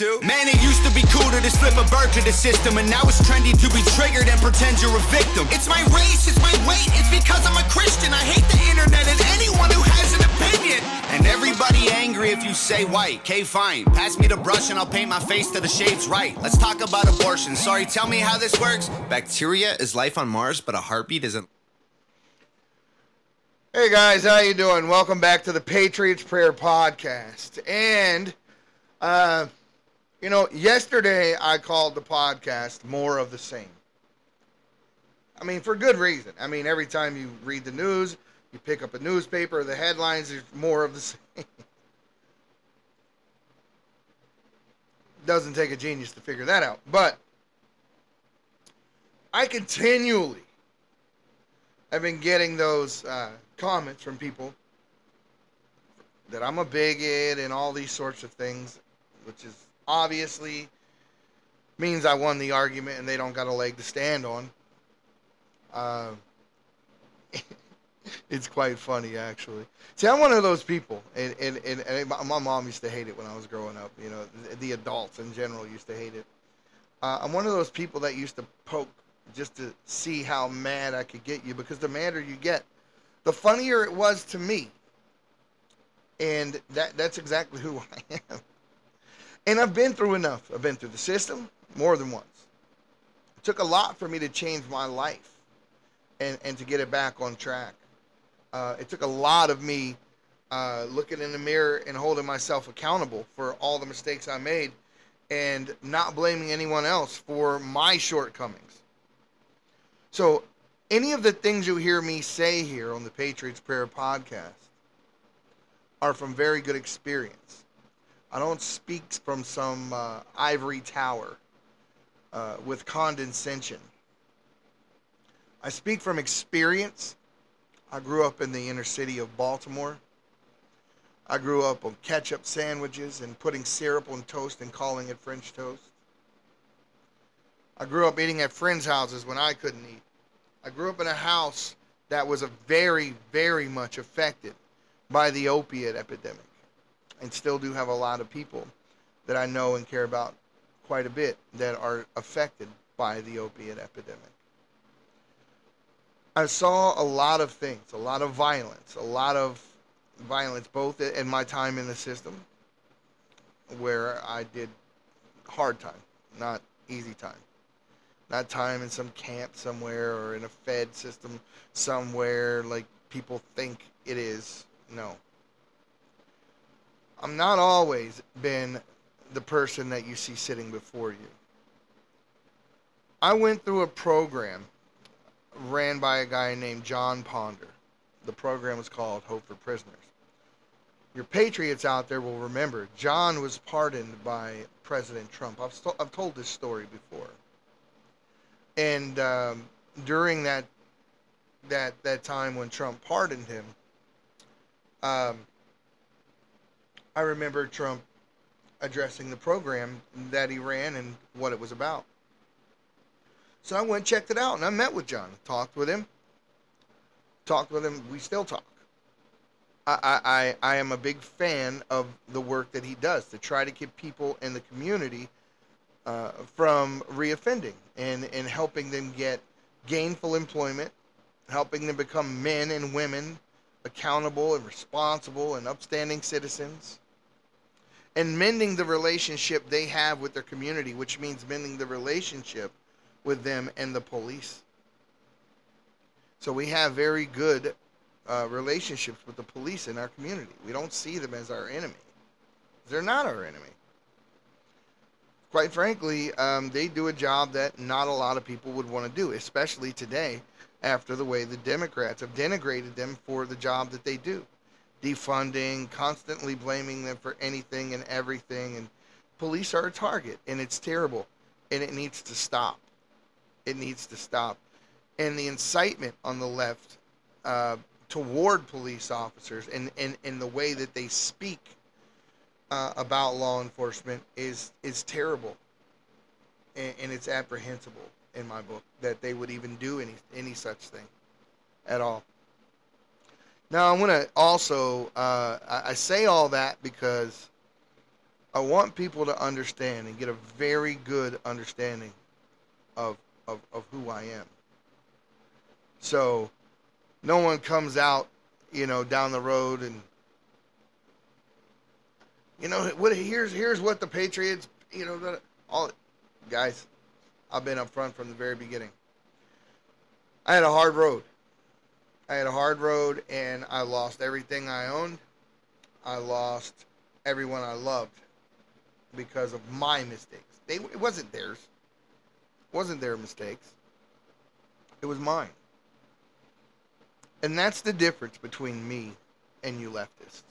Man, it used to be cool to just flip a bird to the system, and now it's trendy to be triggered and pretend you're a victim. It's my race, it's my weight, it's because I'm a Christian. I hate the internet and anyone who has an opinion. And everybody angry if you say white. K, fine. Pass me the brush and I'll paint my face to the shades right. Let's talk about abortion. Sorry, tell me how this works. Bacteria is life on Mars, but a heartbeat isn't. Hey guys, how you doing? Welcome back to the Patriots Prayer Podcast. And uh you know, yesterday I called the podcast more of the same. I mean, for good reason. I mean, every time you read the news, you pick up a newspaper, the headlines are more of the same. Doesn't take a genius to figure that out. But I continually have been getting those uh, comments from people that I'm a bigot and all these sorts of things, which is obviously means I won the argument and they don't got a leg to stand on. Uh, it's quite funny, actually. See, I'm one of those people, and, and, and, and, my mom used to hate it when I was growing up. You know, the, adults in general used to hate it. Uh, I'm one of those people that used to poke just to see how mad I could get you because the madder you get, the funnier it was to me. And that that's exactly who I am. And I've been through enough. I've been through the system more than once. It took a lot for me to change my life and, and to get it back on track. Uh, it took a lot of me uh, looking in the mirror and holding myself accountable for all the mistakes I made and not blaming anyone else for my shortcomings. So, any of the things you hear me say here on the Patriots Prayer podcast are from very good experience. I don't speak from some uh, ivory tower uh, with condescension. I speak from experience. I grew up in the inner city of Baltimore. I grew up on ketchup sandwiches and putting syrup on toast and calling it French toast. I grew up eating at friends' houses when I couldn't eat. I grew up in a house that was very, very much affected by the opiate epidemic, and still do have a lot of people that I know and care about quite a bit that are affected by the opiate epidemic. I saw a lot of things, a lot of violence, a lot of violence, both in my time in the system, where I did hard time, not easy time. Not time in some camp somewhere or in a Fed system somewhere like people think it is. No. I'm not always been the person that you see sitting before you. I went through a program ran by a guy named Jon Ponder. The program was called Hope for Prisoners. Your patriots out there will remember John was pardoned by President Trump. I've, st- I've told this story before. And um, during that that that time when Trump pardoned him, um, I remember Trump addressing the program that he ran and what it was about. So I went and checked it out, and I met with Jon, talked with him, talked with him. We still talk. I, I, I am a big fan of the work that he does to try to keep people in the community uh, from reoffending and, and helping them get gainful employment, helping them become men and women accountable and responsible and upstanding citizens, and mending the relationship they have with their community, which means mending the relationship with them and the police. So we have very good uh, relationships with the police in our community. We don't see them as our enemy. They're not our enemy. Quite frankly, um, they do a job that not a lot of people would want to do, especially today after the way the Democrats have denigrated them for the job that they do. Defunding, constantly blaming them for anything and everything. And police are a target, and it's terrible, and it needs to stop. It needs to stop. And the incitement on the left uh, toward police officers and, and, and the way that they speak uh, about law enforcement is is terrible, and, and, it's apprehensible in my book that they would even do any any such thing at all. Now I'm gonna also uh, I, I say all that because I want people to understand and get a very good understanding of, of, of who I am. So no one comes out, you know, down the road and you know what here's here's what the Patriots, you know, all guys, I've been up front from the very beginning. I had a hard road. I had a hard road and I lost everything I owned. I lost everyone I loved because of my mistakes. They it wasn't theirs. It wasn't their mistakes. It was mine. And that's the difference between me and you leftists.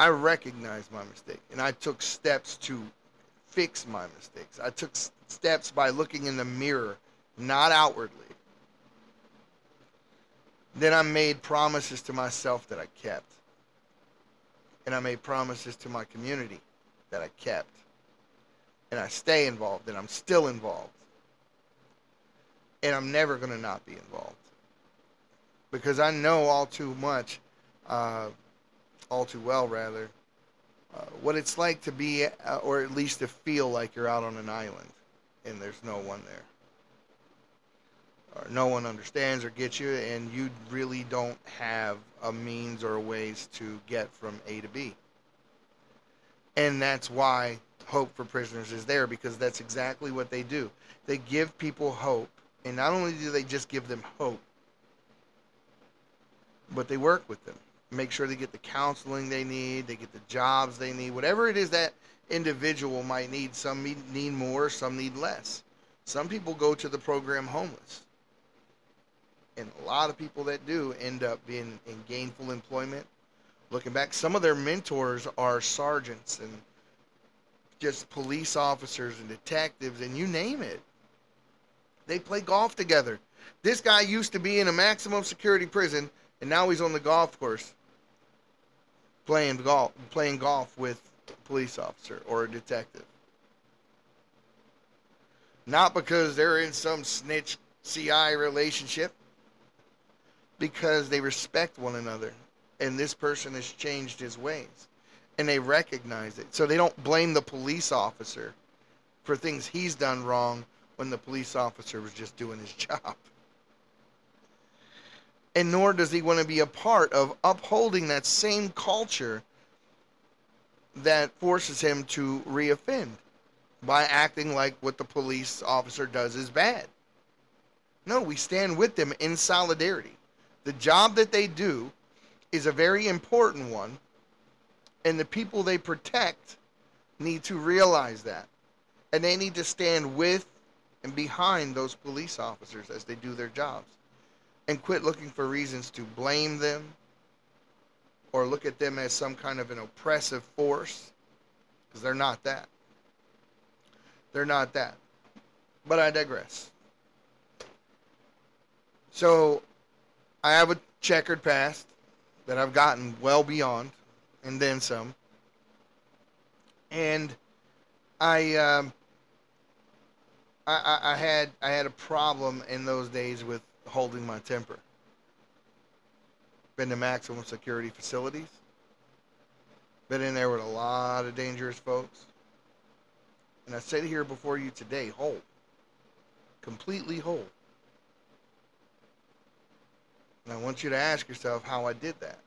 I recognized my mistake and I took steps to fix my mistakes. I took steps by looking in the mirror, not outwardly. Then I made promises to myself that I kept. And I made promises to my community that I kept. And I stay involved and I'm still involved. And I'm never going to not be involved. Because I know all too much uh, all too well, rather, uh, what it's like to be, uh, or at least to feel like you're out on an island and there's no one there. No one understands or gets you, and you really don't have a means or ways to get from A to B. And that's why Hope for Prisoners is there, because that's exactly what they do. They give people hope, and not only do they just give them hope, but they work with them make sure they get the counseling they need, they get the jobs they need, whatever it is that individual might need. Some need more, some need less. Some people go to the program homeless. And a lot of people that do end up being in gainful employment. Looking back, some of their mentors are sergeants and just police officers and detectives and you name it. They play golf together. This guy used to be in a maximum security prison and now he's on the golf course playing golf, playing golf with a police officer or a detective. Not because they're in some snitch CI relationship, because they respect one another and this person has changed his ways and they recognize it. So they don't blame the police officer for things he's done wrong when the police officer was just doing his job and nor does he want to be a part of upholding that same culture that forces him to reoffend by acting like what the police officer does is bad. No, we stand with them in solidarity. The job that they do is a very important one, and the people they protect need to realize that. And they need to stand with and behind those police officers as they do their jobs and quit looking for reasons to blame them or look at them as some kind of an oppressive force because they're not that. They're not that. But I digress. So I have a checkered past that I've gotten well beyond and then some. And I, um, I, I, I had I had a problem in those days with holding my temper. Been to maximum security facilities. Been in there with a lot of dangerous folks. And I sit here before you today whole. Completely whole. And I want you to ask yourself how I did that.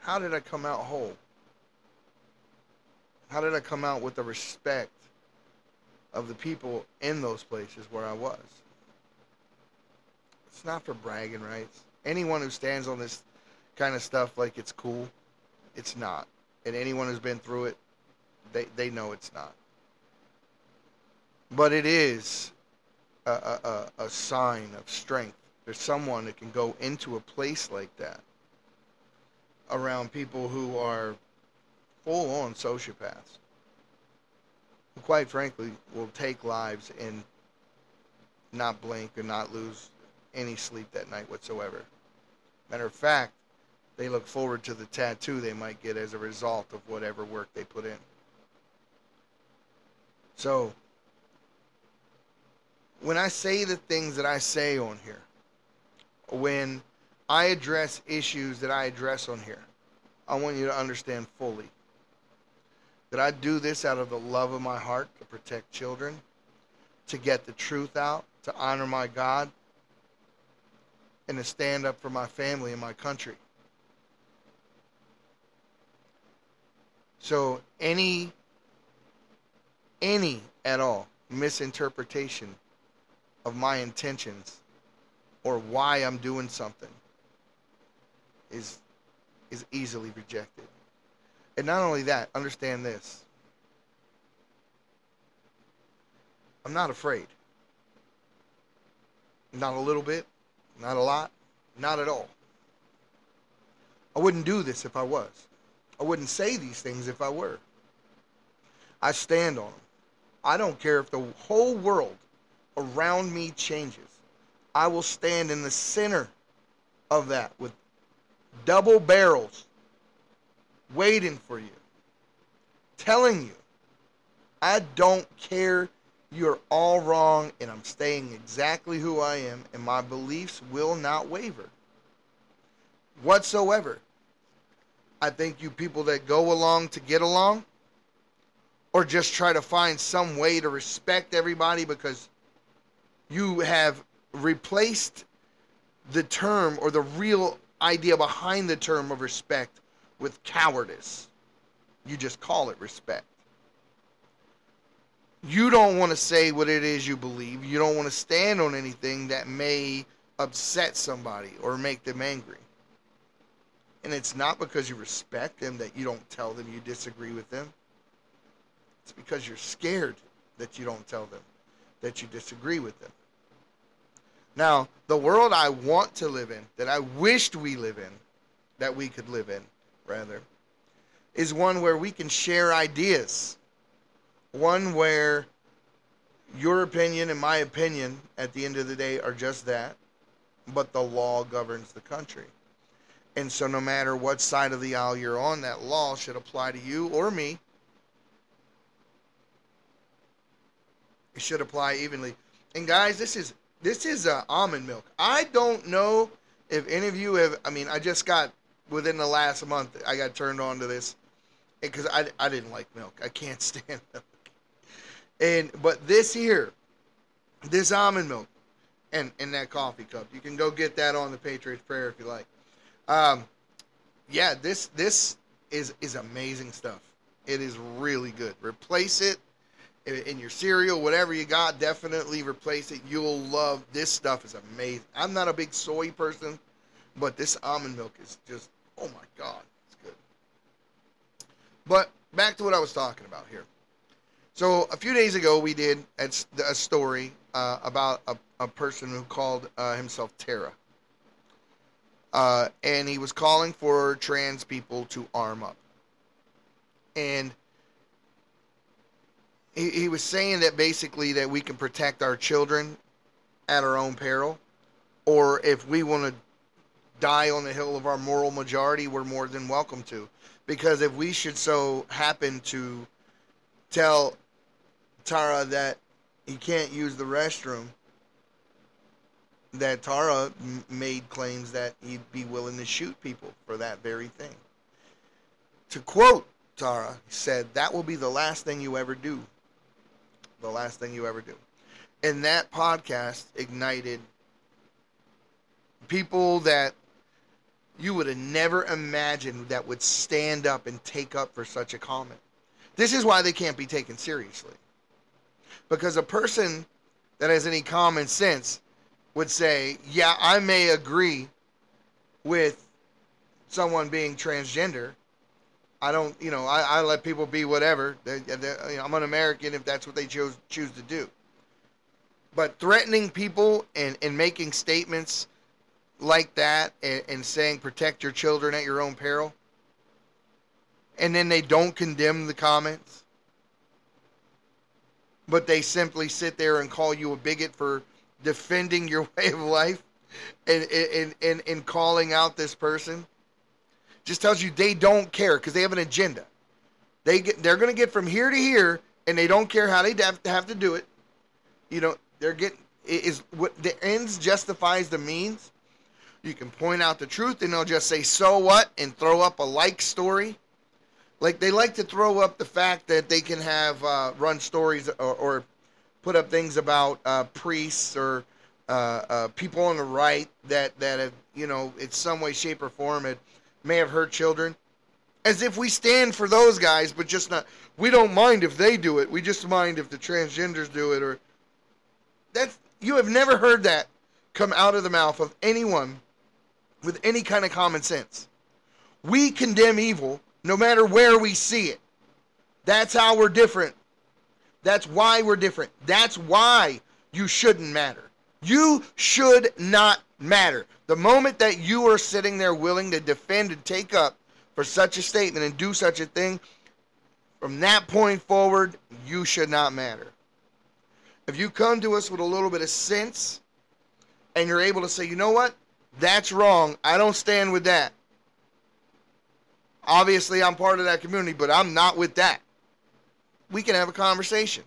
How did I come out whole? How did I come out with the respect of the people in those places where I was? It's not for bragging rights. Anyone who stands on this kind of stuff like it's cool, it's not. And anyone who's been through it, they, they know it's not. But it is a, a, a sign of strength. There's someone that can go into a place like that around people who are full on sociopaths. Who, quite frankly, will take lives and not blink and not lose any sleep that night whatsoever. Matter of fact, they look forward to the tattoo they might get as a result of whatever work they put in. So, when I say the things that I say on here, when I address issues that I address on here, I want you to understand fully that I do this out of the love of my heart to protect children, to get the truth out, to honor my God, and to stand up for my family and my country. So any any at all misinterpretation of my intentions or why I'm doing something is is easily rejected. And not only that, understand this. I'm not afraid. Not a little bit, not a lot, not at all. I wouldn't do this if I was. I wouldn't say these things if I were. I stand on them. I don't care if the whole world around me changes. I will stand in the center of that with double barrels waiting for you, telling you, I don't care. You're all wrong, and I'm staying exactly who I am, and my beliefs will not waver whatsoever. I think you people that go along to get along, or just try to find some way to respect everybody because you have replaced the term or the real idea behind the term of respect with cowardice. You just call it respect. You don't want to say what it is you believe. You don't want to stand on anything that may upset somebody or make them angry. And it's not because you respect them that you don't tell them you disagree with them. It's because you're scared that you don't tell them that you disagree with them. Now, the world I want to live in, that I wished we live in, that we could live in, rather, is one where we can share ideas. One where your opinion and my opinion, at the end of the day, are just that, but the law governs the country. And so, no matter what side of the aisle you're on, that law should apply to you or me. It should apply evenly. And guys, this is this is uh, almond milk. I don't know if any of you have. I mean, I just got within the last month. I got turned on to this because I, I didn't like milk. I can't stand milk. And but this here, this almond milk, and and that coffee cup. You can go get that on the Patriots Prayer if you like. Um, yeah, this this is is amazing stuff. It is really good. Replace it in your cereal, whatever you got, definitely replace it. You'll love this stuff. is amazing. I'm not a big soy person, but this almond milk is just oh my god, it's good. But back to what I was talking about here. So a few days ago, we did a story uh, about a, a, person who called uh, himself Tara, uh, and he was calling for trans people to arm up, and he, he was saying that basically that we can protect our children at our own peril, or if we want to die on the hill of our moral majority, we're more than welcome to. Because if we should so happen to tell Tara that he can't use the restroom, that Tara m- made claims that he'd be willing to shoot people for that very thing. To quote Tara, he said, That will be the last thing you ever do the last thing you ever do. And that podcast ignited people that you would have never imagined that would stand up and take up for such a comment. This is why they can't be taken seriously. Because a person that has any common sense would say, Yeah, I may agree with someone being transgender, I don't, you know, I, I let people be whatever. They're, they're, you know, I'm an American if that's what they choose choose to do. But threatening people and, and making statements like that and, and saying protect your children at your own peril, and then they don't condemn the comments, but they simply sit there and call you a bigot for defending your way of life and, and, and, and calling out this person just tells you they don't care because they have an agenda. They get, they're going to get from here to here, and they don't care how they have to, do it. You know, they're getting is what the ends justifies the means. You can point out the truth and they'll just say, so what? And throw up a like story. Like they like to throw up the fact that they can have uh, run stories or, or, put up things about uh, priests or uh, uh people on the right that, that have, you know, in some way, shape, or form, it may have hurt children. As if we stand for those guys, but just not. We don't mind if they do it. We just mind if the transgenders do it. Or that's you have never heard that come out of the mouth of anyone with any kind of common sense. We condemn evil no matter where we see it. That's how we're different. That's why we're different. That's why you shouldn't matter. You should not matter. The moment that you are sitting there willing to defend and take up for such a statement and do such a thing, from that point forward, you should not matter. If you come to us with a little bit of sense and you're able to say, you know what? That's wrong. I don't stand with that. Obviously, I'm part of that community, but I'm not with that. We can have a conversation.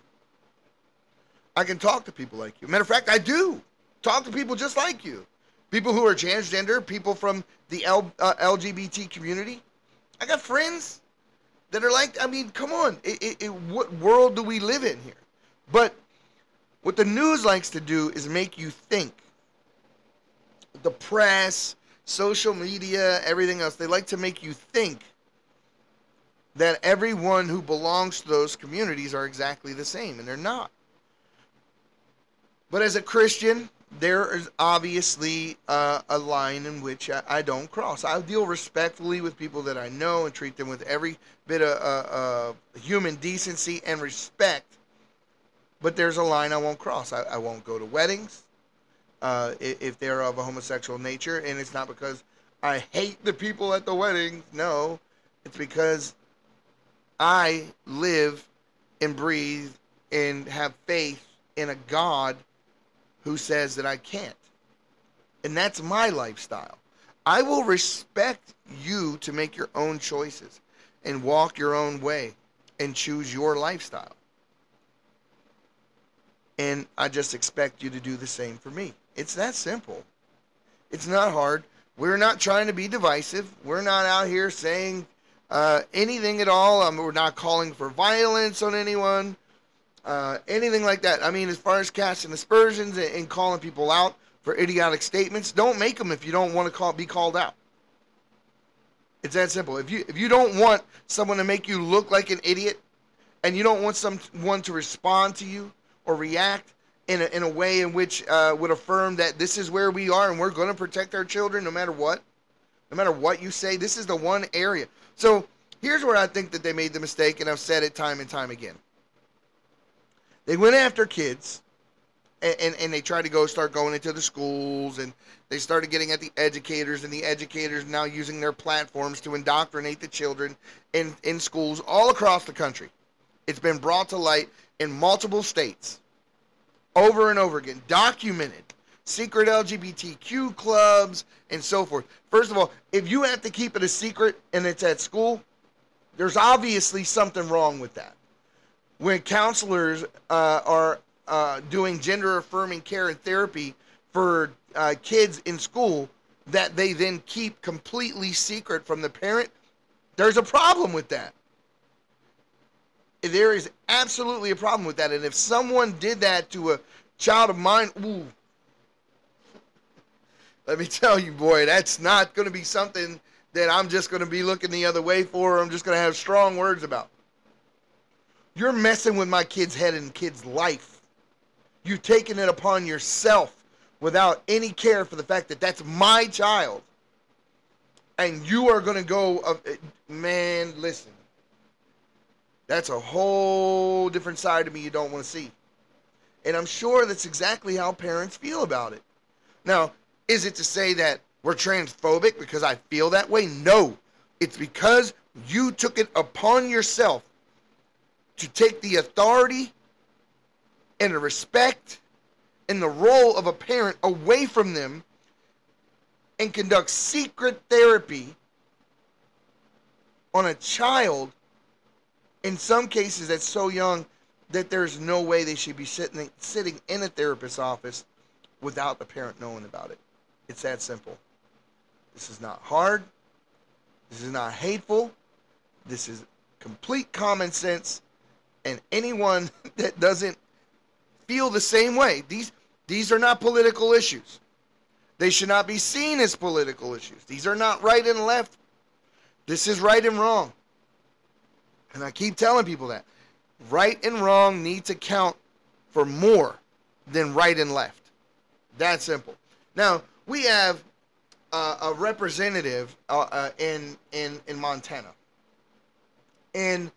I can talk to people like you. Matter of fact, I do talk to people just like you. People who are transgender, people from the L, uh, LGBT community. I got friends that are like, I mean, come on. It, it, it, what world do we live in here? But what the news likes to do is make you think. The press, social media, everything else, they like to make you think that everyone who belongs to those communities are exactly the same, and they're not. But as a Christian, there is obviously uh, a line in which I, I, don't cross. I deal respectfully with people that I know and treat them with every bit of uh, uh, human decency and respect. But there's a line I won't cross. I, I won't go to weddings uh, if they're of a homosexual nature, and it's not because I hate the people at the weddings. No, it's because I live and breathe and have faith in a God who says that I can't. And that's my lifestyle. I will respect you to make your own choices and walk your own way and choose your lifestyle. And I just expect you to do the same for me. It's that simple. It's not hard. We're not trying to be divisive. We're not out here saying uh, anything at all. Um, we're not calling for violence on anyone, uh, anything like that. I mean, as far as casting aspersions and, and, calling people out for idiotic statements, don't make them if you don't want to call, be called out. It's that simple. If you if you don't want someone to make you look like an idiot, and you don't want someone to respond to you or react in a, in a way in which uh, would affirm that this is where we are and we're going to protect our children no matter what, no matter what you say, this is the one area. So here's where I think that they made the mistake, and I've said it time and time again. They went after kids, and, and, and they tried to go start going into the schools, and they started getting at the educators, and the educators now using their platforms to indoctrinate the children in, in schools all across the country. It's been brought to light in multiple states over and over again, documented secret LGBTQ clubs, and so forth. First of all, if you have to keep it a secret and it's at school, there's obviously something wrong with that. When counselors uh, are uh, doing gender affirming care and therapy for uh, kids in school that they then keep completely secret from the parent, there's a problem with that. There is absolutely a problem with that. And if someone did that to a child of mine, ooh, let me tell you, boy, that's not going to be something that I'm just going to be looking the other way for. I'm just going to have strong words about. You're messing with my kid's head and kid's life. You've taken it upon yourself without any care for the fact that that's my child. And you are going to go, uh, man, listen. That's a whole different side of me you don't want to see. And I'm sure that's exactly how parents feel about it. Now, is it to say that we're transphobic because I feel that way? No. It's because you took it upon yourself to take the authority and the respect and the role of a parent away from them and conduct secret therapy on a child in some cases that's so young that there's no way they should be sitting sitting in a therapist's office without the parent knowing about it. It's that simple. This is not hard. This is not hateful. This is complete common sense. And anyone that doesn't feel the same way, these these are not political issues. They should not be seen as political issues. These are not right and left. This is right and wrong. And I keep telling people that. Right and wrong need to count for more than right and left. That simple. Now, we have uh, a representative uh, uh, in, in, in Montana. And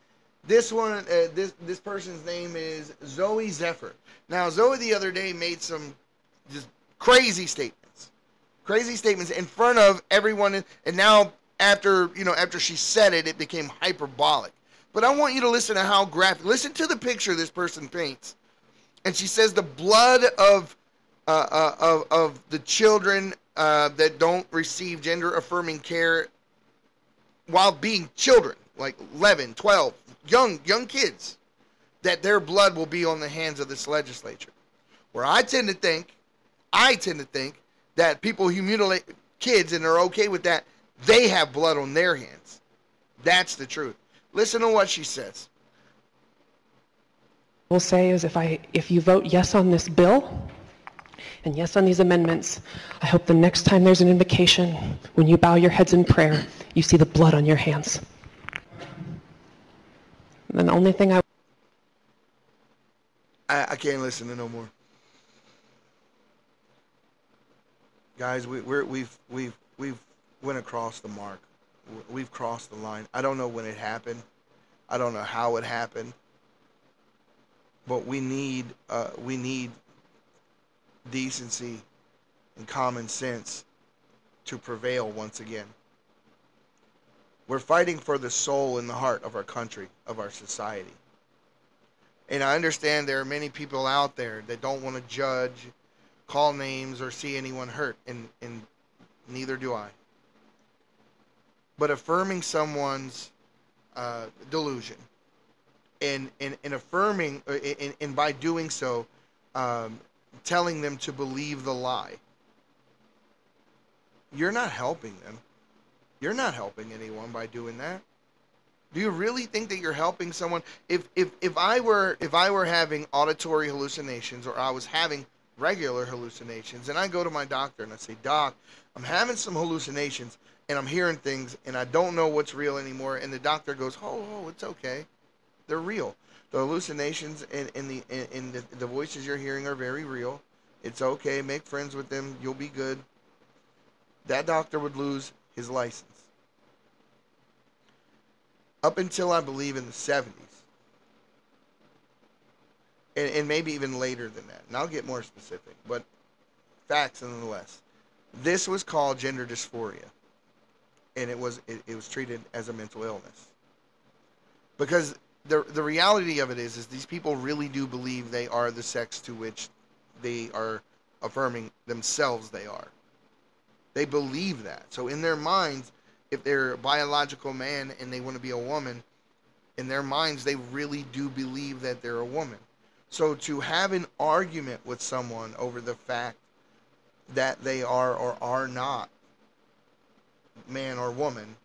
this one, uh, this, this person's name is Zooey Zephyr. Now, Zooey the other day made some just crazy statements. Crazy statements in front of everyone. And now, after, you know, after she said it, it became hyperbolic. But I want you to listen to how graphic. Listen to the picture this person paints. And she says the blood of uh, uh, of, of the children uh, that don't receive gender affirming care while being children, like 11, 12, young young kids, that their blood will be on the hands of this legislature. Where I tend to think, I tend to think that people who mutilate kids and are okay with that, they have blood on their hands. That's the truth. Listen to what she says. Will say is if I if you vote yes on this bill and yes on these amendments, I hope the next time there's an invocation, when you bow your heads in prayer, you see the blood on your hands. And the only thing I I, I can't listen to no more. Guys, we, we're, we've we've we've went across the mark. We've crossed the line. I don't know when it happened. I don't know how it happened. But we need uh, we need decency and common sense to prevail once again. We're fighting for the soul and the heart of our country, of our society. And I understand there are many people out there that don't want to judge, call names, or see anyone hurt, and, and neither do I. But affirming someone's uh, delusion and, and, and affirming, uh, and, and by doing so, um, telling them to believe the lie, you're not helping them. You're not helping anyone by doing that. Do you really think that you're helping someone? If if if I were if I were having auditory hallucinations or I was having regular hallucinations and I go to my doctor and I say, "Doc, I'm having some hallucinations and I'm hearing things and I don't know what's real anymore." And the doctor goes, "Oh, oh, it's okay. They're real. The hallucinations and, and the and the, the voices you're hearing are very real. It's okay. Make friends with them. You'll be good." That doctor would lose his license up until I believe in the 70s. And, and maybe even later than that. And I'll get more specific, but facts nonetheless. This was called gender dysphoria. And it was it, it was treated as a mental illness. Because the the reality of it is is these people really do believe they are the sex to which they are affirming themselves they are. They believe that. So in their minds, if they're a biological man and they want to be a woman, in their minds they really do believe that they're a woman. So to have an argument with someone over the fact that they are or are not man or woman,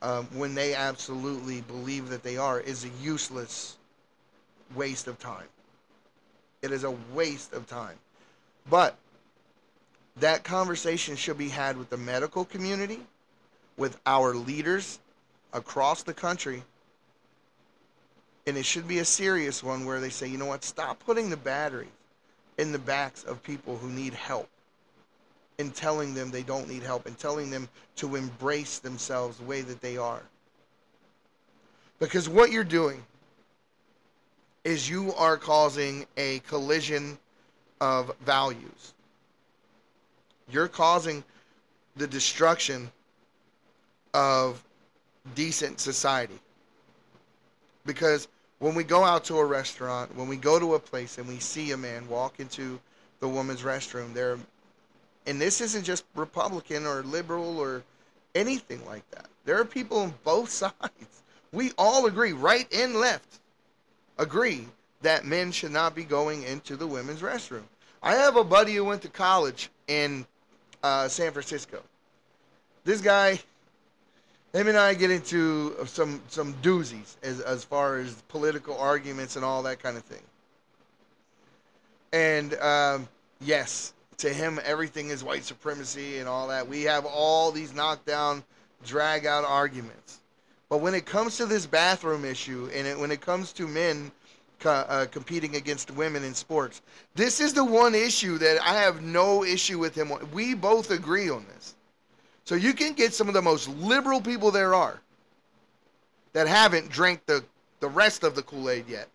um, when they absolutely believe that they are, is a useless waste of time. It is a waste of time. But that conversation should be had with the medical community with our leaders across the country. And it should be a serious one where they say, you know what, stop putting the batteries in the backs of people who need help and telling them they don't need help and telling them to embrace themselves the way that they are. Because what you're doing is you are causing a collision of values. You're causing the destruction of decent society. Because when we go out to a restaurant, when we go to a place and we see a man walk into the woman's restroom, there and this isn't just Republican or liberal or anything like that. There are people on both sides. We all agree, right and left, agree that men should not be going into the women's restroom. I have a buddy who went to college in uh, San Francisco this guy, him and I get into some some doozies as as far as political arguments and all that kind of thing. And um, yes, to him, everything is white supremacy and all that. We have all these knockdown, drag out arguments. But when it comes to this bathroom issue, and it, when it comes to men uh, competing against women in sports, this is the one issue that I have no issue with him. We both agree on this. So you can get some of the most liberal people there are that haven't drank the, the rest of the Kool-Aid yet.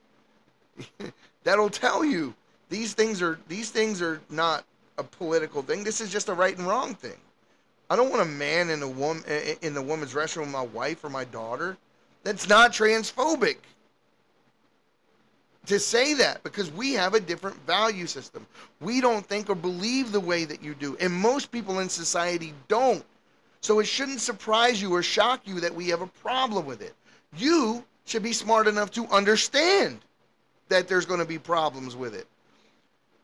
That'll tell you these things are these things are not a political thing. This is just a right and wrong thing. I don't want a man in a woman in the woman's restroom with my wife or my daughter. That's not transphobic. To say that because we have a different value system. We don't think or believe the way that you do. And most people in society don't. So it shouldn't surprise you or shock you that we have a problem with it. You should be smart enough to understand that there's going to be problems with it.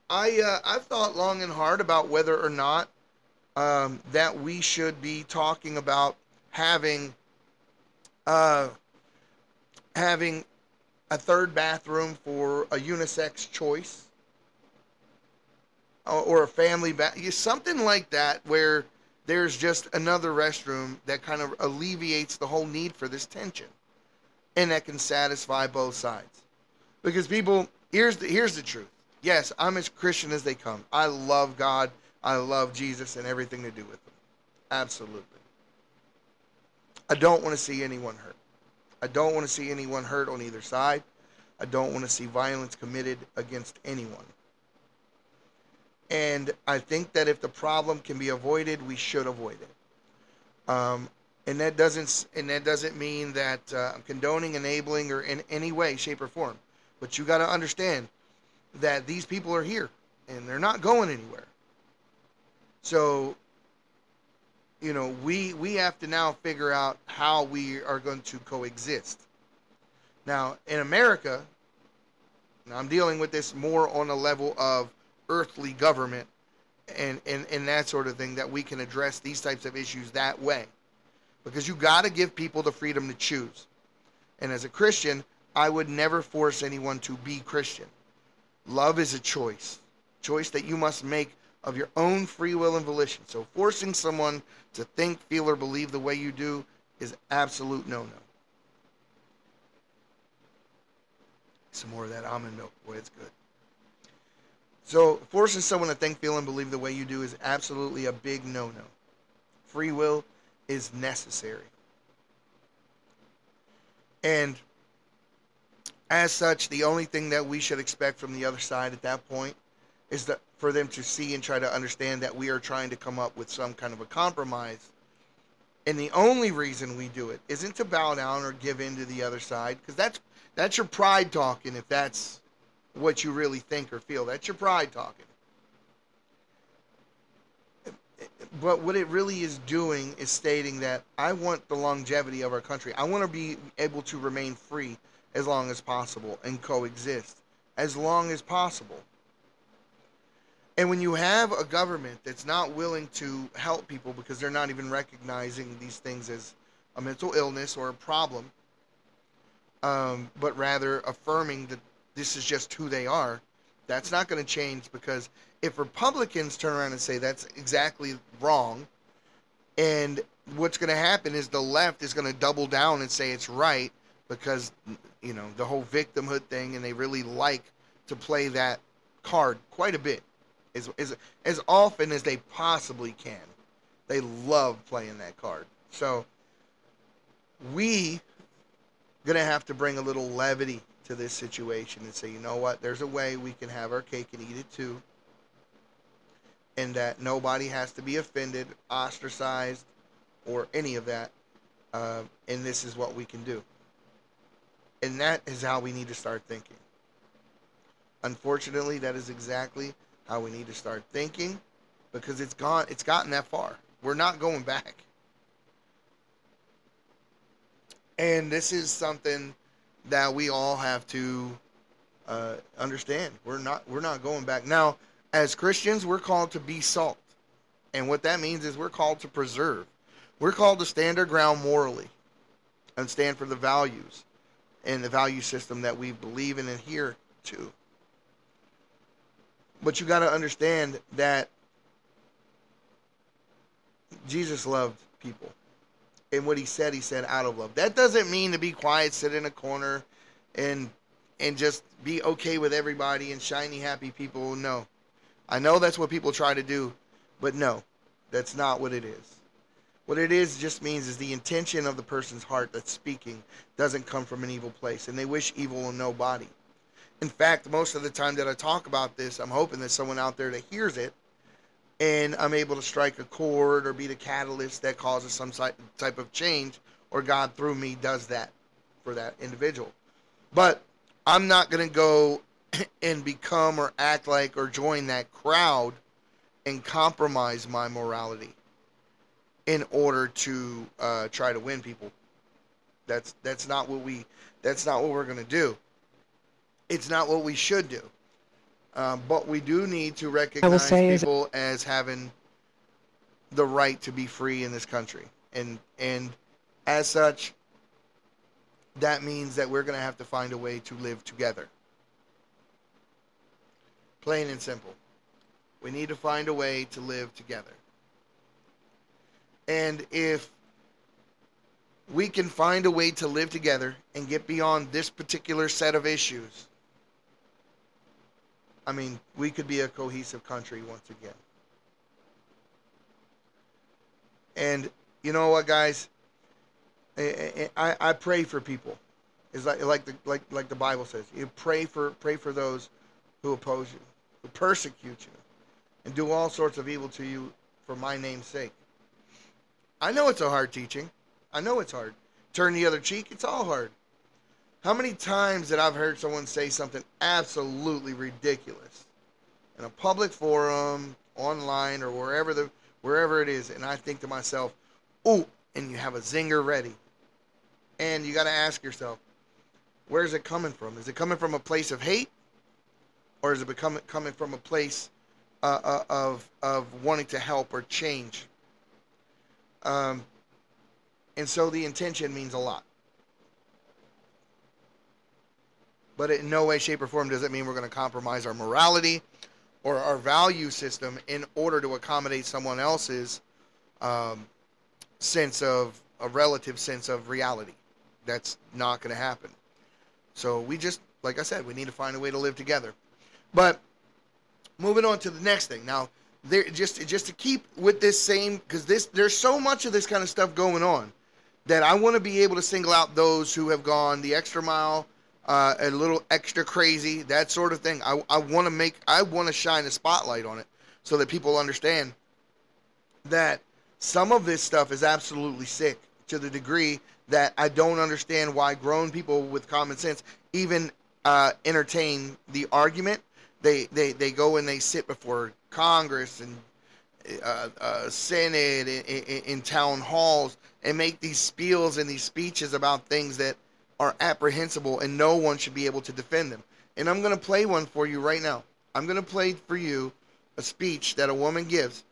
I uh, I've thought long and hard about whether or not um, that we should be talking about having uh, having a third bathroom for a unisex choice or, or a family bath, something like that, where there's just another restroom that kind of alleviates the whole need for this tension, and that can satisfy both sides. Because people, here's the here's the truth yes, I'm as Christian as they come. I love God. I love Jesus and everything to do with them. Absolutely. I don't want to see anyone hurt. I don't want to see anyone hurt on either side. I don't want to see violence committed against anyone. And I think that if the problem can be avoided, we should avoid it. Um, and that doesn't and that doesn't mean that uh, I'm condoning, enabling, or in any way, shape, or form. But you got to understand that these people are here and they're not going anywhere. So, you know, we we have to now figure out how we are going to coexist. Now, in America, I'm dealing with this more on a level of earthly government and, and, and that sort of thing that we can address these types of issues that way. Because you got to give people the freedom to choose. And as a Christian, I would never force anyone to be Christian. Love is a choice, choice that you must make of your own free will and volition. So forcing someone to think, feel, or believe the way you do is absolute no no. Some more of that almond milk. Boy, it's good. So forcing someone to think, feel, and believe the way you do is absolutely a big no no. Free will is necessary. And as such, the only thing that we should expect from the other side at that point is that for them to see and try to understand that we are trying to come up with some kind of a compromise. And the only reason we do it isn't to bow down or give in to the other side, because that's that's your pride talking. If that's what you really think or feel, that's your pride talking. But what it really is doing is stating that I want the longevity of our country. I want to be able to remain free as long as possible and coexist as long as possible. And when you have a government that's not willing to help people because they're not even recognizing these things as a mental illness or a problem, um, but rather affirming that this is just who they are, that's not going to change because if Republicans turn around and say that's exactly wrong, and what's going to happen is the left is going to double down and say it's right because you know the whole victimhood thing, and they really like to play that card quite a bit, as as as often as they possibly can. They love playing that card. So we gonna have to bring a little levity to this situation and say, you know what, there's a way we can have our cake and eat it too. And that nobody has to be offended, ostracized, or any of that. Uh, and this is what we can do. And that is how we need to start thinking. Unfortunately, that is exactly how we need to start thinking because it's gone it's gotten that far. We're not going back. And this is something that we all have to uh, understand. We're not we're not going back. Now, as Christians, we're called to be salt. And what that means is we're called to preserve. We're called to stand our ground morally and stand for the values and the value system that we believe and adhere to. But you got to understand that Jesus loved people. And what he said, he said out of love. That doesn't mean to be quiet, sit in a corner, and and just be okay with everybody and shiny happy people. No. I know that's what people try to do, but no. That's not what it is. What it is just means is the intention of the person's heart that's speaking doesn't come from an evil place, and they wish evil on nobody. In fact, most of the time that I talk about this, I'm hoping that someone out there that hears it and I'm able to strike a chord or be the catalyst that causes some type of change, or God through me does that for that individual. But I'm not going to go and become or act like or join that crowd and compromise my morality in order to uh, try to win people. That's that's not what we that's not what we're going to do. It's not what we should do. Um, but we do need to recognize people as having the right to be free in this country, and and as such, that means that we're going to have to find a way to live together. Plain and simple. We need to find a way to live together. And if we can find a way to live together and get beyond this particular set of issues, I mean, we could be a cohesive country once again. And you know what, guys? I, I, I pray for people. It's like like the like like the Bible says. You pray for pray for those who oppose you, who persecute you, and do all sorts of evil to you for my name's sake. I know it's a hard teaching. I know it's hard. Turn the other cheek. It's all hard. How many times that I've heard someone say something absolutely ridiculous in a public forum, online, or wherever the wherever it is, and I think to myself, "Oh," and you have a zinger ready, and you got to ask yourself, where's it coming from? Is it coming from a place of hate, or is it becoming coming from a place uh, uh, of of wanting to help or change? Um, and so the intention means a lot. But in no way, shape, or form does it mean we're going to compromise our morality or our value system in order to accommodate someone else's um, sense of a relative sense of reality. That's not going to happen. So we just, like I said, we need to find a way to live together. But moving on to the next thing. Now, there just just to keep with this same because this there's so much of this kind of stuff going on that I want to be able to single out those who have gone the extra mile uh, a little extra crazy, that sort of thing. I, I want to make, I want to shine a spotlight on it so that people understand that some of this stuff is absolutely sick to the degree that I don't understand why grown people with common sense even uh, entertain the argument. They, they, they go and they sit before Congress and uh, uh, Senate in, in, in town halls and make these spiels and these speeches about things that are apprehensible and no one should be able to defend them. And I'm going to play one for you right now. I'm going to play for you a speech that a woman gives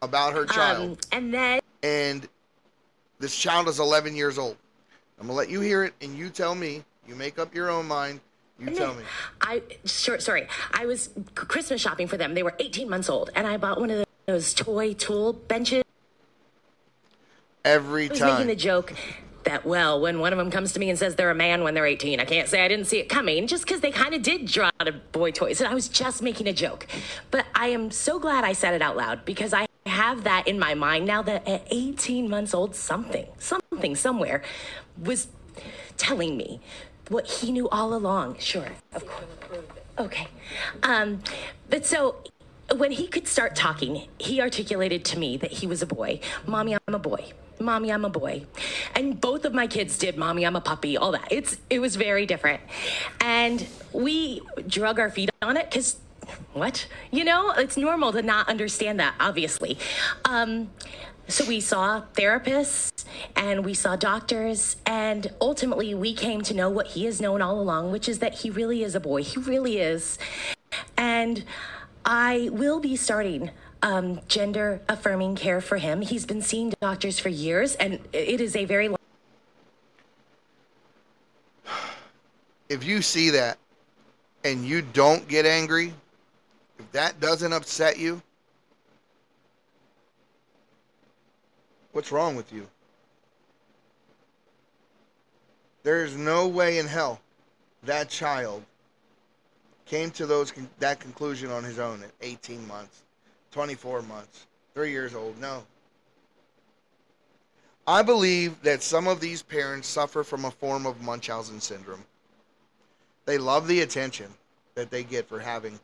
about her child. Um, and then. And this child is 11 years old. I'm going to let you hear it and you tell me. You make up your own mind. You tell me. I sure, sorry. I was Christmas shopping for them. They were 18 months old, and I bought one of those toy tool benches. Every time. I was making the joke that well when one of them comes to me and says they're a man when they're 18. I can't say I didn't see it coming just because they kind of did draw out of boy toys. And I was just making a joke. But I am so glad I said it out loud because I have that in my mind now that at 18 months old, something, something somewhere was telling me what he knew all along. Sure, of course. Okay. Um, but so when he could start talking, he articulated to me that he was a boy. Mommy, I'm a boy. Mommy, I'm a boy. And both of my kids did Mommy, I'm a puppy, all that. It's it was very different. And we drug our feet on it because what? You know, it's normal to not understand that, obviously. Um, so we saw therapists and we saw doctors, and ultimately we came to know what he has known all along, which is that he really is a boy. He really is. And I will be starting um, gender affirming care for him. He's been seeing doctors for years, and it is a very long. If you see that and you don't get angry, if that doesn't upset you, what's wrong with you? There is no way in hell that child came to those that conclusion on his own at 18 months, 24 months, 3 years old. No. I believe that some of these parents suffer from a form of Munchausen syndrome. They love the attention that they get for having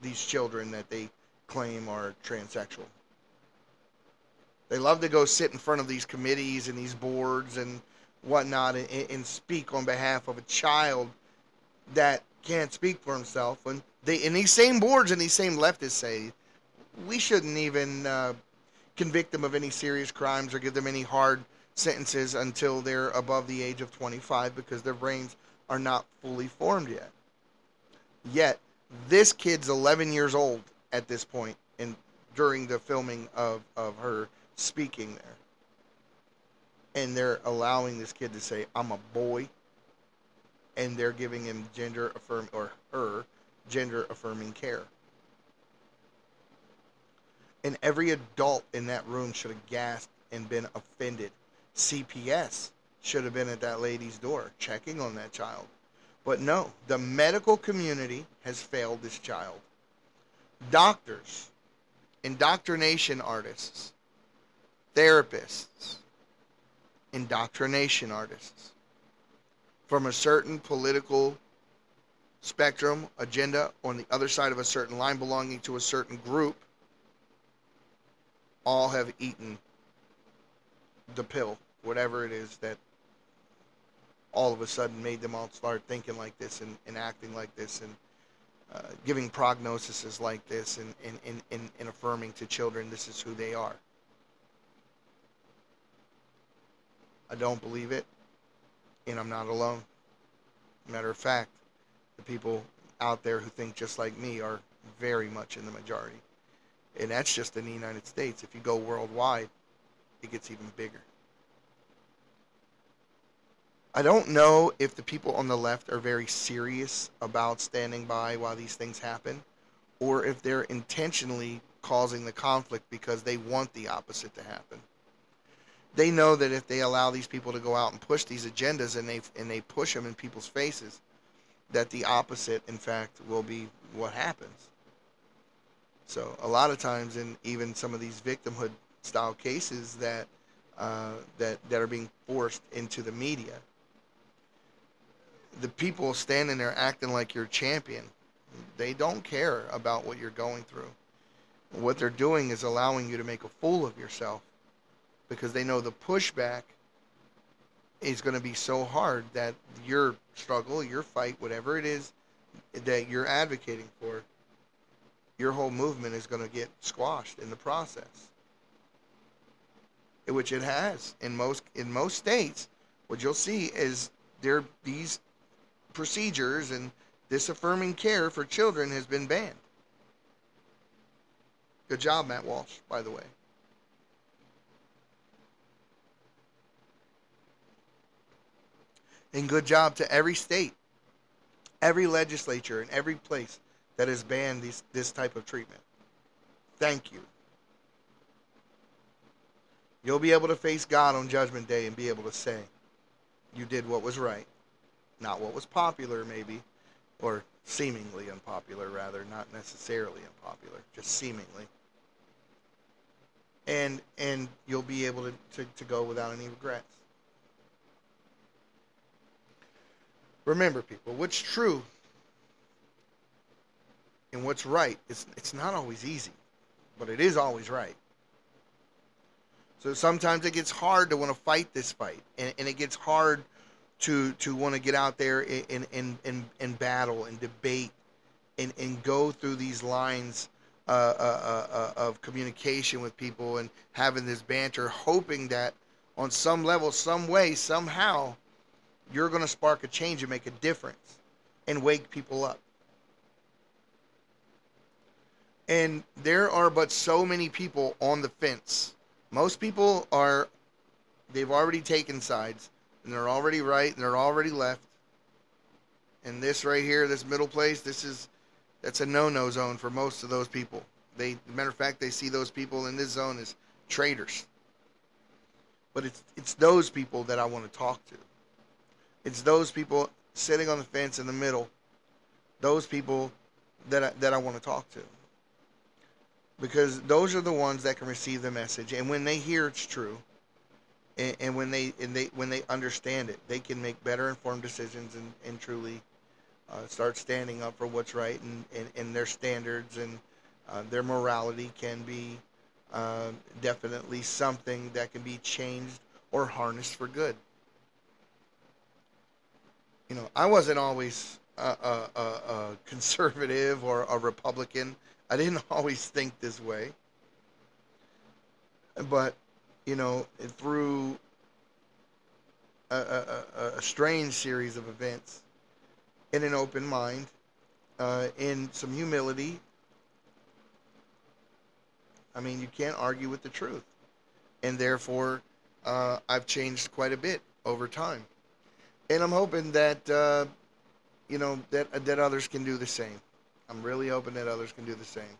these children that they claim are transsexual. They love to go sit in front of these committees and these boards and whatnot and, and speak on behalf of a child that can't speak for himself. And they and these same boards and these same leftists say we shouldn't even uh, convict them of any serious crimes or give them any hard sentences until they're above the age of 25 because their brains are not fully formed yet. Yet this kid's 11 years old at this point and during the filming of, of her speaking there. And they're allowing this kid to say i'm a boy. And they're giving him gender affirm or her gender affirming care and every adult in that room should have gasped and been offended. Cps should have been at that lady's door checking on that child. But no the medical community has failed this child. Doctors indoctrination artists therapists indoctrination artists from a certain political spectrum, agenda, on the other side of a certain line belonging to a certain group, all have eaten the pill, whatever it is that all of a sudden made them all start thinking like this and, and acting like this and uh, giving prognoses like this and, and, and, and, and affirming to children this is who they are. I don't believe it, and I'm not alone. Matter of fact, the people out there who think just like me are very much in the majority. And that's just in the United States. If you go worldwide, it gets even bigger. I don't know if the people on the left are very serious about standing by while these things happen, or if they're intentionally causing the conflict because they want the opposite to happen they know that if they allow these people to go out and push these agendas and they and they push them in people's faces, that the opposite, in fact, will be what happens. So a lot of times, in even some of these victimhood style cases that uh, that that are being forced into the media, the people standing there acting like you're champion, they don't care about what you're going through. What they're doing is allowing you to make a fool of yourself because they know the pushback is going to be so hard that your struggle, your fight, whatever it is that you're advocating for, your whole movement is going to get squashed in the process. Which it has in most in most states. What you'll see is there these procedures and this affirming care for children has been banned. Good job, Matt Walsh, by the way. And good job to every state, every legislature, and every place that has banned these, this type of treatment. Thank you. You'll be able to face God on Judgment Day and be able to say, you did what was right, not what was popular, maybe, or seemingly unpopular, rather, not necessarily unpopular, just seemingly. And and you'll be able to, to, to go without any regrets. Remember, people, what's true and what's right, it's, it's not always easy, but it is always right. So sometimes it gets hard to want to fight this fight, and, and it gets hard to to want to get out there and and, and, and battle and debate and, and go through these lines uh, uh, uh, uh, of communication with people and having this banter, hoping that on some level, some way, somehow, you're going to spark a change and make a difference and wake people up. And there are but so many people on the fence. Most people are, they've already taken sides, and they're already right, and they're already left. And this right here, this middle place, this is, that's a no-no zone for most of those people. They, matter of fact, they see those people in this zone as traitors. But it's it's those people that I want to talk to. It's those people sitting on the fence in the middle. Those people that I, that I want to talk to. Because those are the ones that can receive the message, and when they hear it's true, and, and when they and they when they understand it, they can make better informed decisions and, and truly uh, start standing up for what's right and, and, and their standards and uh, their morality can be uh, definitely something that can be changed or harnessed for good. You know, I wasn't always a, a, a, a conservative or a Republican. I didn't always think this way. But, you know, through a, a, a strange series of events, in an open mind, uh, in some humility, I mean, you can't argue with the truth. And therefore, uh, I've changed quite a bit over time. And I'm hoping that, uh, you know, that, that others can do the same. I'm really hoping that others can do the same.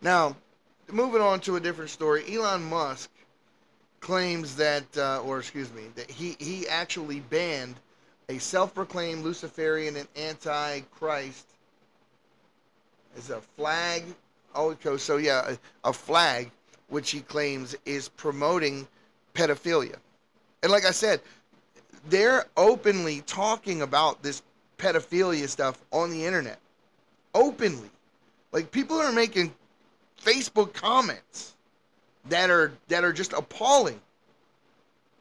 Now, moving on to a different story, Elon Musk claims that, uh, or excuse me, that he, he actually banned a self-proclaimed Luciferian and anti-Christ is a flag Oh. So yeah, a, a flag which he claims is promoting pedophilia. And like I said, they're openly talking about this pedophilia stuff on the internet. Openly. Like people are making Facebook comments that are that are just appalling.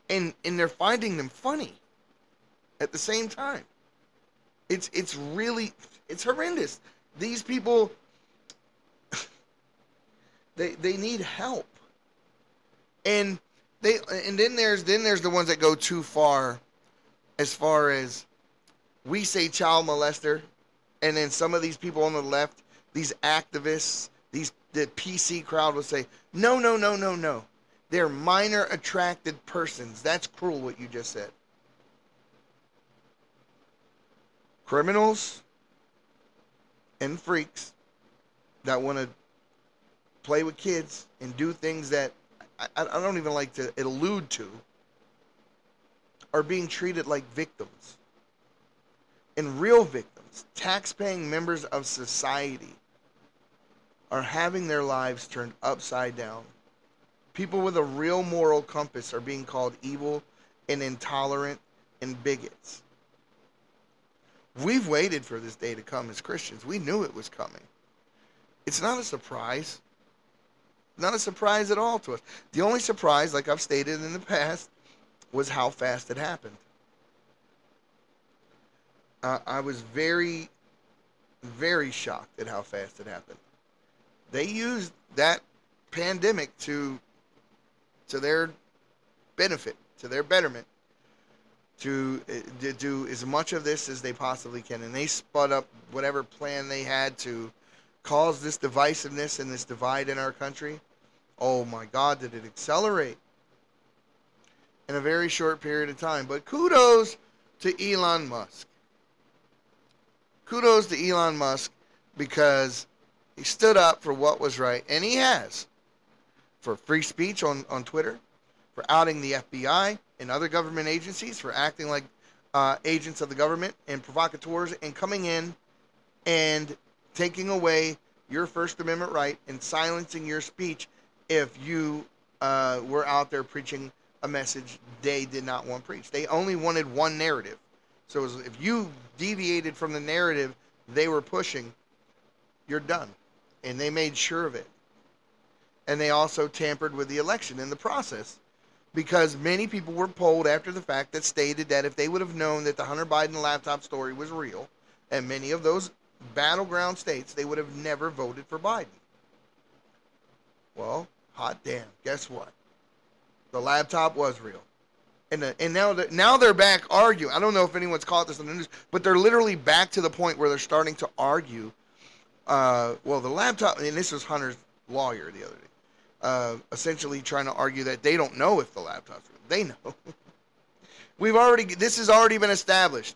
And and they're finding them funny at the same time. It's it's really it's horrendous. These people they they need help. And they and then there's then there's the ones that go too far as far as we say child molester and then some of these people on the left, these activists, these the PC crowd will say, "No, no, no, no, no. They're minor attracted persons." That's cruel what you just said. Criminals and freaks that want to play with kids and do things that I, I don't even like to allude to are being treated like victims. And real victims, tax-paying members of society, are having their lives turned upside down. People with a real moral compass are being called evil and intolerant and bigots. We've waited for this day to come as Christians. We knew it was coming. It's not a surprise. Not a surprise at all to us. The only surprise, like I've stated in the past, was how fast it happened. Uh, I was very, very shocked at how fast it happened. They used that pandemic to, to their benefit, to their betterment, to, to do as much of this as they possibly can, and they spud up whatever plan they had to cause this divisiveness and this divide in our country, oh my God, did it accelerate in a very short period of time. But kudos to Elon Musk. Kudos to Elon Musk because he stood up for what was right, and he has for free speech on, on Twitter, for outing the FBI and other government agencies, for acting like uh, agents of the government and provocateurs, and coming in and taking away your First Amendment right and silencing your speech if you uh, were out there preaching a message they did not want preached. They only wanted one narrative. So was, if you deviated from the narrative they were pushing, you're done. And they made sure of it. And they also tampered with the election in the process because many people were polled after the fact that stated that if they would have known that the Hunter Biden laptop story was real, and many of those battleground states, they would have never voted for Biden. Well, hot damn. Guess what? The laptop was real. And, the, and now, the, now they're back arguing. I don't know if anyone's caught this on the news, but they're literally back to the point where they're starting to argue Uh, well, the laptop, and this was Hunter's lawyer the other day, uh, essentially trying to argue that they don't know if the laptop's real. They know. We've already, this has already been established.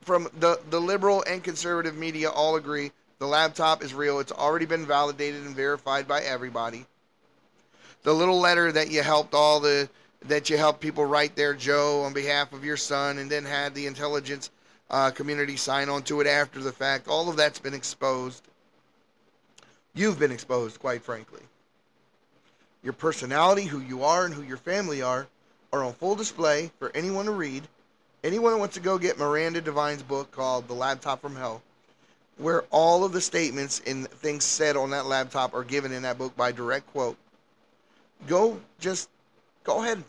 From the, the liberal and conservative media all agree the laptop is real. It's already been validated and verified by everybody. The little letter that you helped all the that you helped people write there, Joe, on behalf of your son, and then had the intelligence uh, community sign on to it after the fact. All of that's been exposed. You've been exposed, quite frankly. Your personality, who you are, and who your family are, are on full display for anyone to read. Anyone who wants to go get Miranda Devine's book called The Laptop from Hell, where all of the statements and things said on that laptop are given in that book by direct quote. Go just go ahead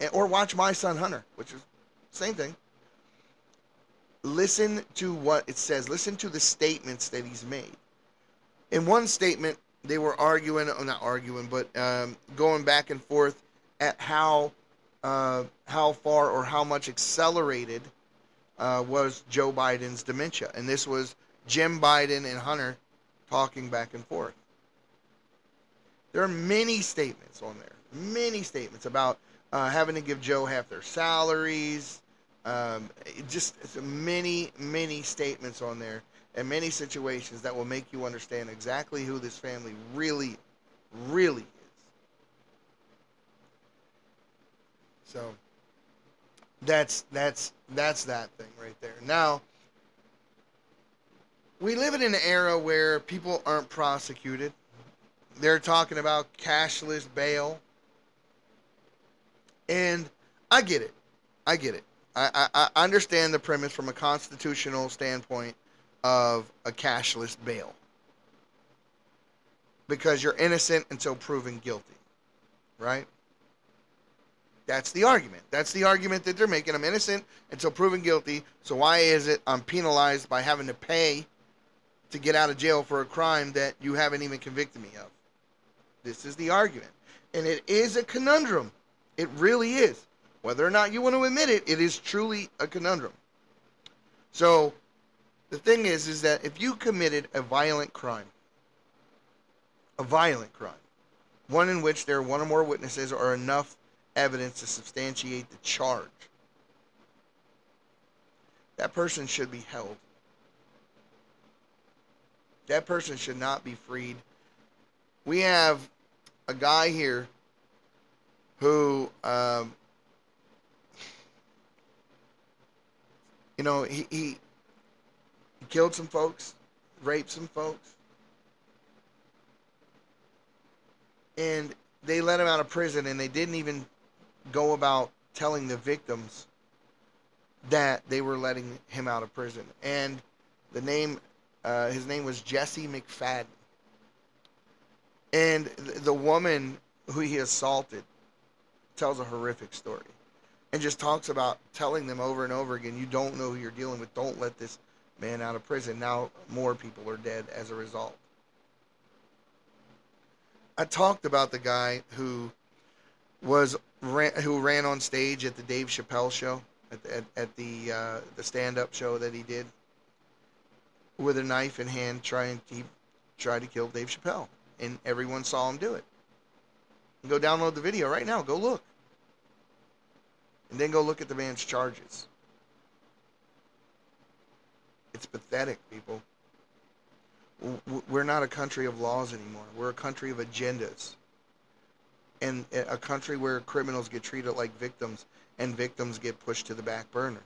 and, or watch My Son Hunter, which is same thing. Listen to what it says. Listen to the statements that he's made. In one statement, they were arguing, or not arguing, but um, going back and forth at how uh, how far or how much accelerated uh, was Joe Biden's dementia, and this was Jim Biden and Hunter talking back and forth. There are many statements on there, many statements about uh, having to give Joe half their salaries. Um, just many, many statements on there, and many situations that will make you understand exactly who this family really, really is. So that's that's that's that thing right there. Now we live in an era where people aren't prosecuted. They're talking about cashless bail. And I get it. I get it. I, I, I understand the premise from a constitutional standpoint of a cashless bail. Because you're innocent until proven guilty. Right? That's the argument. That's the argument that they're making. I'm innocent until proven guilty. So why is it I'm penalized by having to pay to get out of jail for a crime that you haven't even convicted me of. This is the argument. And it is a conundrum. It really is. Whether or not you want to admit it, it is truly a conundrum. So the thing is is that if you committed a violent crime, a violent crime, one in which there are one or more witnesses or enough evidence to substantiate the charge, that person should be held that person should not be freed. We have a guy here who, um, you know, he, he, killed some folks, raped some folks, and they let him out of prison, and they didn't even go about telling the victims that they were letting him out of prison. And the name uh, his name was Jesse McFadden. And the woman who he assaulted tells a horrific story and just talks about telling them over and over again, you don't know who you're dealing with. Don't let this man out of prison. Now more people are dead as a result. I talked about the guy who was ran, who ran on stage at the Dave Chappelle show at, at, at the uh, the stand up show that he did with a knife in hand trying to try to kill Dave Chappelle, and everyone saw him do it. Go download the video right now. Go look, and then go look at the man's charges. It's pathetic, people. We're not a country of laws anymore. We're a country of agendas. And a country where criminals get treated like victims and victims get pushed to the back burner.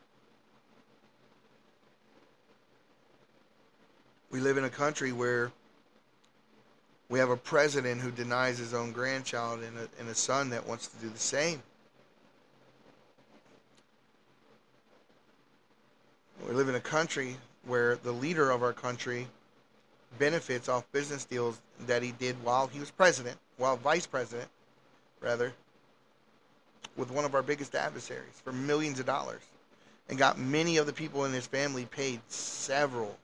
we live in a country where we have a president who denies his own grandchild and a, and a son that wants to do the same. We live in a country where the leader of our country benefits off business deals that he did while he was president, while vice president, rather, with one of our biggest adversaries for millions of dollars, and got many of the people in his family paid several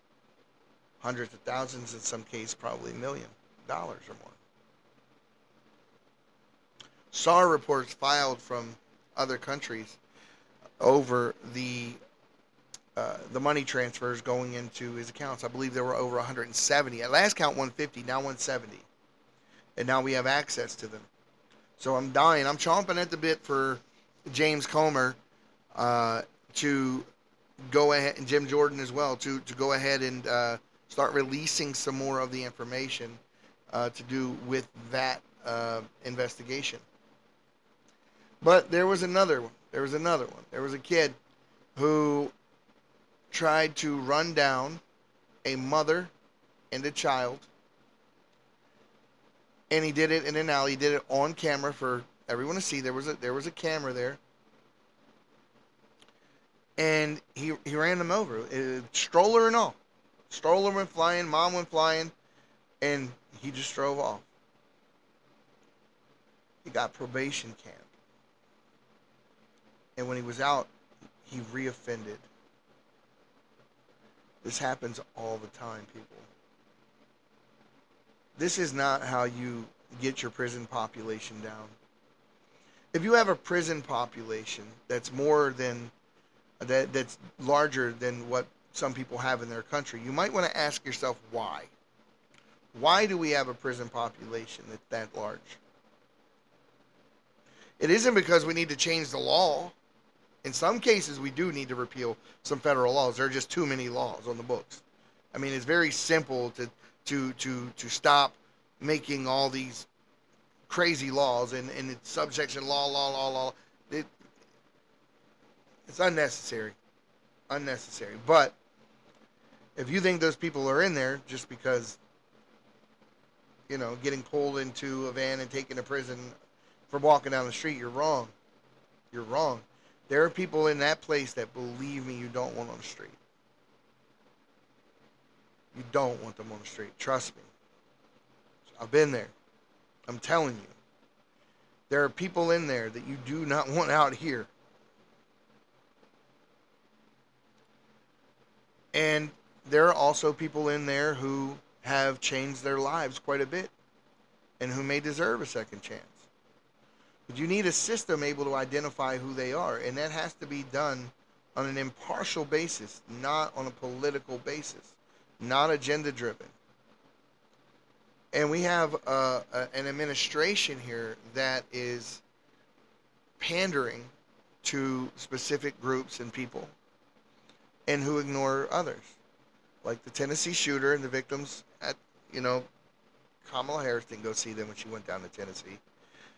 hundreds of thousands, in some case, probably a million or more. SAR reports filed from other countries over the uh, the money transfers going into his accounts. I believe there were over 170. At last count, 150. Now 170, and now we have access to them. So I'm dying. I'm chomping at the bit for James Comer uh, to go ahead, and Jim Jordan as well, to to go ahead and uh, start releasing some more of the information uh, to do with that uh, investigation. But there was another one. There was another one. There was a kid who tried to run down a mother and a child. And he did it in an alley. He did it on camera for everyone to see. There was a there was a camera there. And he he ran them over, uh, stroller and all. Stroller went flying, mom went flying, and he just drove off. He got probation camp. And when he was out, he reoffended. This happens all the time, people. This is not how you get your prison population down. If you have a prison population that's more than that that's larger than what some people have in their country, you might want to ask yourself why. Why do we have a prison population that's that large? It isn't because we need to change the law. In some cases, we do need to repeal some federal laws. There are just too many laws on the books. I mean, it's very simple to to to to stop making all these crazy laws and and it's subsection law, law, law, law. It, it's unnecessary, unnecessary. But if you think those people are in there just because you know getting pulled into a van and taken to prison for walking down the street, you're wrong. You're wrong. There are people in that place that believe me you don't want on the street. You don't want them on the street. Trust me. I've been there. I'm telling you. There are people in there that you do not want out here. And there are also people in there who have changed their lives quite a bit and who may deserve a second chance. But you need a system able to identify who they are, and that has to be done on an impartial basis, not on a political basis, not agenda driven. And we have uh, a, an administration here that is pandering to specific groups and people and who ignore others. Like the Tennessee shooter and the victims you know, Kamala Harris didn't go see them when she went down to Tennessee.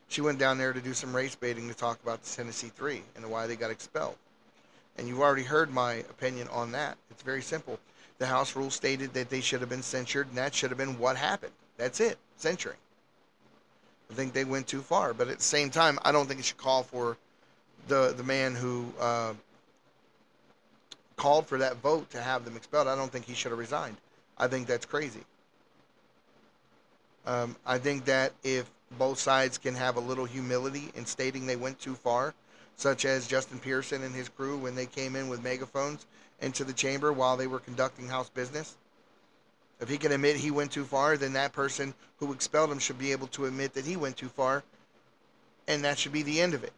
She went down there to do some race baiting to talk about the Tennessee Three and why they got expelled. And you've already heard my opinion on that. It's very simple. The House rule stated that they should have been censured, and that should have been what happened. That's it, censuring. I think they went too far, but at the same time, I don't think it should call for the the man who uh, called for that vote to have them expelled. I don't think he should have resigned. I think that's crazy. Um, I think that if both sides can have a little humility in stating they went too far, such as Justin Pearson and his crew when they came in with megaphones into the chamber while they were conducting House business. If he can admit he went too far, then that person who expelled him should be able to admit that he went too far, and that should be the end of it.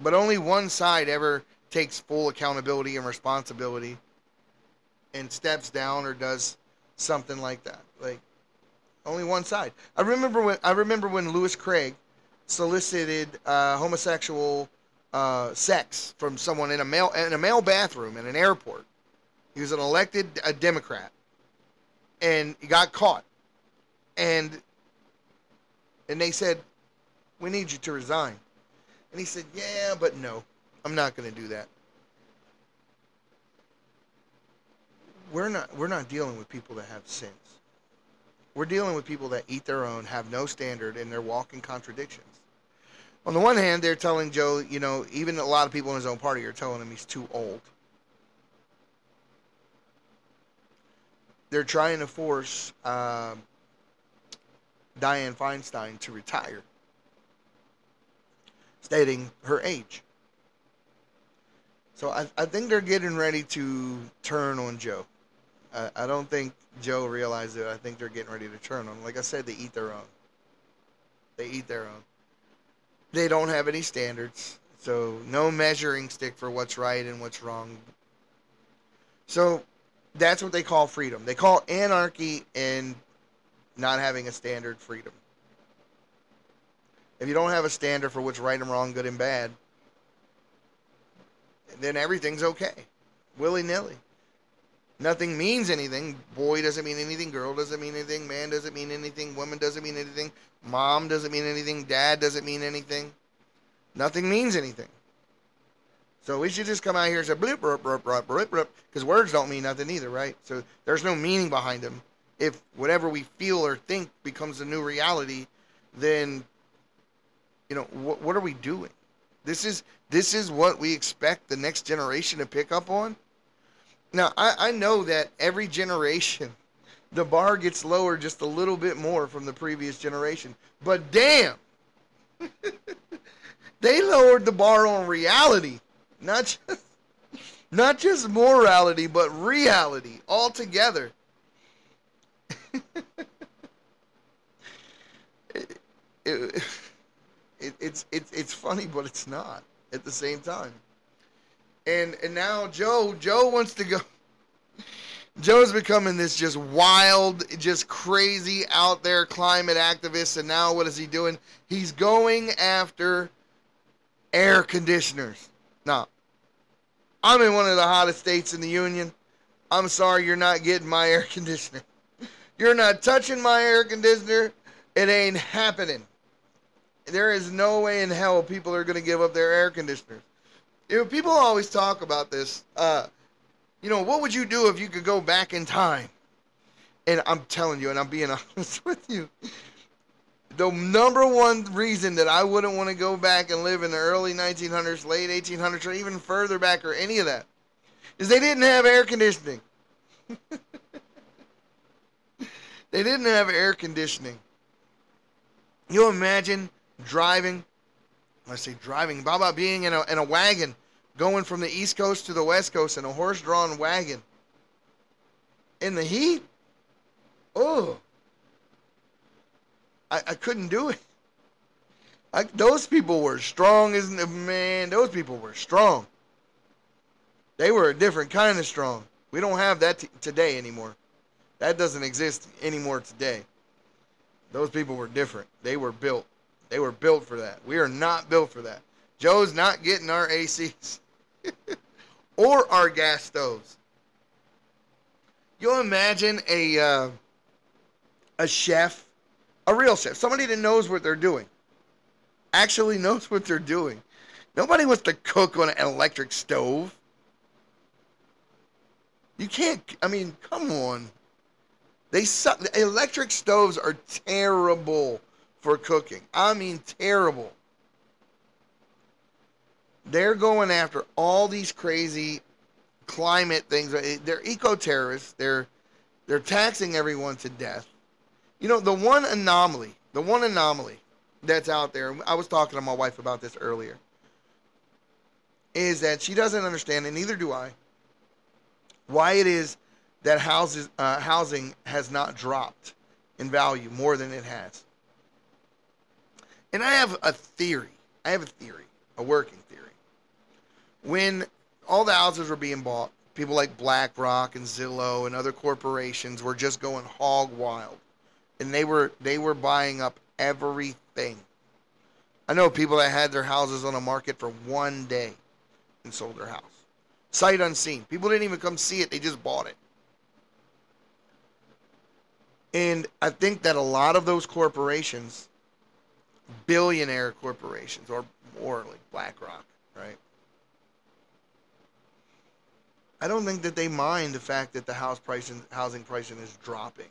But only one side ever takes full accountability and responsibility and steps down or does something like that. Like only one side. I remember when I remember when Louis Craig solicited uh, homosexual uh, sex from someone in a male in a male bathroom in an airport. He was an elected a Democrat, and he got caught. And and they said, "We need you to resign." And he said, "Yeah, but no, I'm not going to do that." We're not we're not dealing with people that have sins. We're dealing with people that eat their own, have no standard, and they're walking contradictions. On the one hand, they're telling Joe, you know, even a lot of people in his own party are telling him he's too old. They're trying to force uh, Dianne Feinstein to retire, stating her age. So I, I think they're getting ready to turn on Joe. I, I don't think Joe realized it. I think they're getting ready to turn on. Like I said, they eat their own. They eat their own. They don't have any standards, so no measuring stick for what's right and what's wrong. So that's what they call freedom. They call anarchy and not having a standard freedom. If you don't have a standard for what's right and wrong, good and bad, then everything's okay. Willy nilly. Nothing means anything. Boy doesn't mean anything. Girl doesn't mean anything. Man doesn't mean anything. Woman doesn't mean anything. Mom doesn't mean anything. Dad doesn't mean anything. Nothing means anything. So we should just come out here and say blip, blip, blip, blip, blip, blip, because words don't mean nothing either, right? So there's no meaning behind them. If whatever we feel or think becomes the new reality, then you know what, what are we doing? This is this is what we expect the next generation to pick up on. Now I, I know that every generation, the bar gets lower just a little bit more from the previous generation, but damn, they lowered the bar on reality not just not just morality, but reality altogether. it, it, it, it's it's it's funny, but it's not at the same time. And and now Joe Joe wants to go. Joe's becoming this just wild, just crazy out there climate activist, and now what is he doing? He's going after air conditioners. Now, I'm in one of the hottest states in the union. I'm sorry you're not getting my air conditioner. You're not touching my air conditioner. It ain't happening. There is no way in hell people are going to give up their air conditioners. You know, people always talk about this. Uh, you know, what would you do if you could go back in time? And I'm telling you, and I'm being honest with you, the number one reason that I wouldn't want to go back and live in the early 1900s, late 1800s, or even further back, or any of that, is they didn't have air conditioning. they didn't have air conditioning. You imagine driving, let's say driving, how about being in a, in a wagon going from the East Coast to the West Coast in a horse drawn wagon in the heat? Oh. I, I couldn't do it. I, those people were strong as man. Those people were strong. They were a different kind of strong. We don't have that t- today anymore. That doesn't exist anymore today. Those people were different. They were built. They were built for that. We are not built for that. Joe's not getting our ACs or our gas stoves. You'll imagine a uh, a chef a real chef, somebody that knows what they're doing, actually knows what they're doing. Nobody wants to cook on an electric stove. You can't. I mean, come on. They suck. Electric stoves are terrible for cooking. I mean, terrible. They're going after all these crazy climate things. They're eco terrorists. They're they're taxing everyone to death. You know, the one anomaly, the one anomaly that's out there, I was talking to my wife about this earlier, is that she doesn't understand, and neither do I, why it is that houses, uh, housing has not dropped in value more than it has. And I have a theory. I have a theory, a working theory. When all the houses were being bought, people like BlackRock and Zillow and other corporations were just going hog wild and they were they were buying up everything. I know people that had their houses on the market for one day and sold their house. Sight unseen. People didn't even come see it, they just bought it. And I think that a lot of those corporations, billionaire corporations, or more like BlackRock, right? I don't think that they mind the fact that the house pricing, housing pricing is dropping.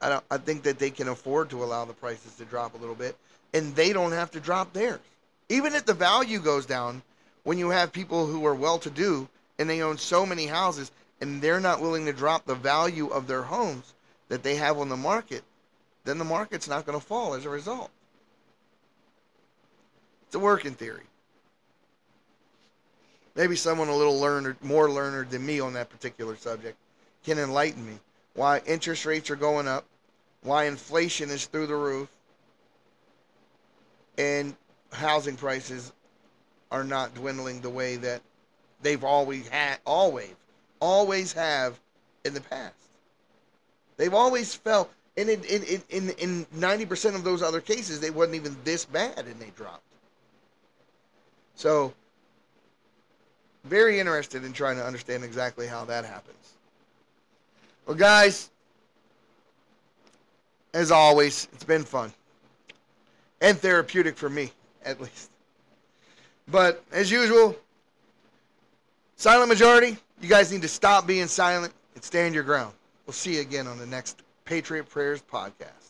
I don't. I think that they can afford to allow the prices to drop a little bit, and they don't have to drop theirs. Even if the value goes down, when you have people who are well-to-do and they own so many houses, and they're not willing to drop the value of their homes that they have on the market, then the market's not going to fall as a result. It's a working theory. Maybe someone a little learned, more learned than me on that particular subject can enlighten me why interest rates are going up, why inflation is through the roof, and housing prices are not dwindling the way that they've always had always always have in the past. They've always felt, and in in in in ninety percent of those other cases, they wasn't even this bad, and they dropped. So, very interested in trying to understand exactly how that happens. Well, guys, as always, it's been fun and therapeutic for me, at least. But as usual, silent majority, you guys need to stop being silent and stand your ground. We'll see you again on the next Patriots Prayer podcast.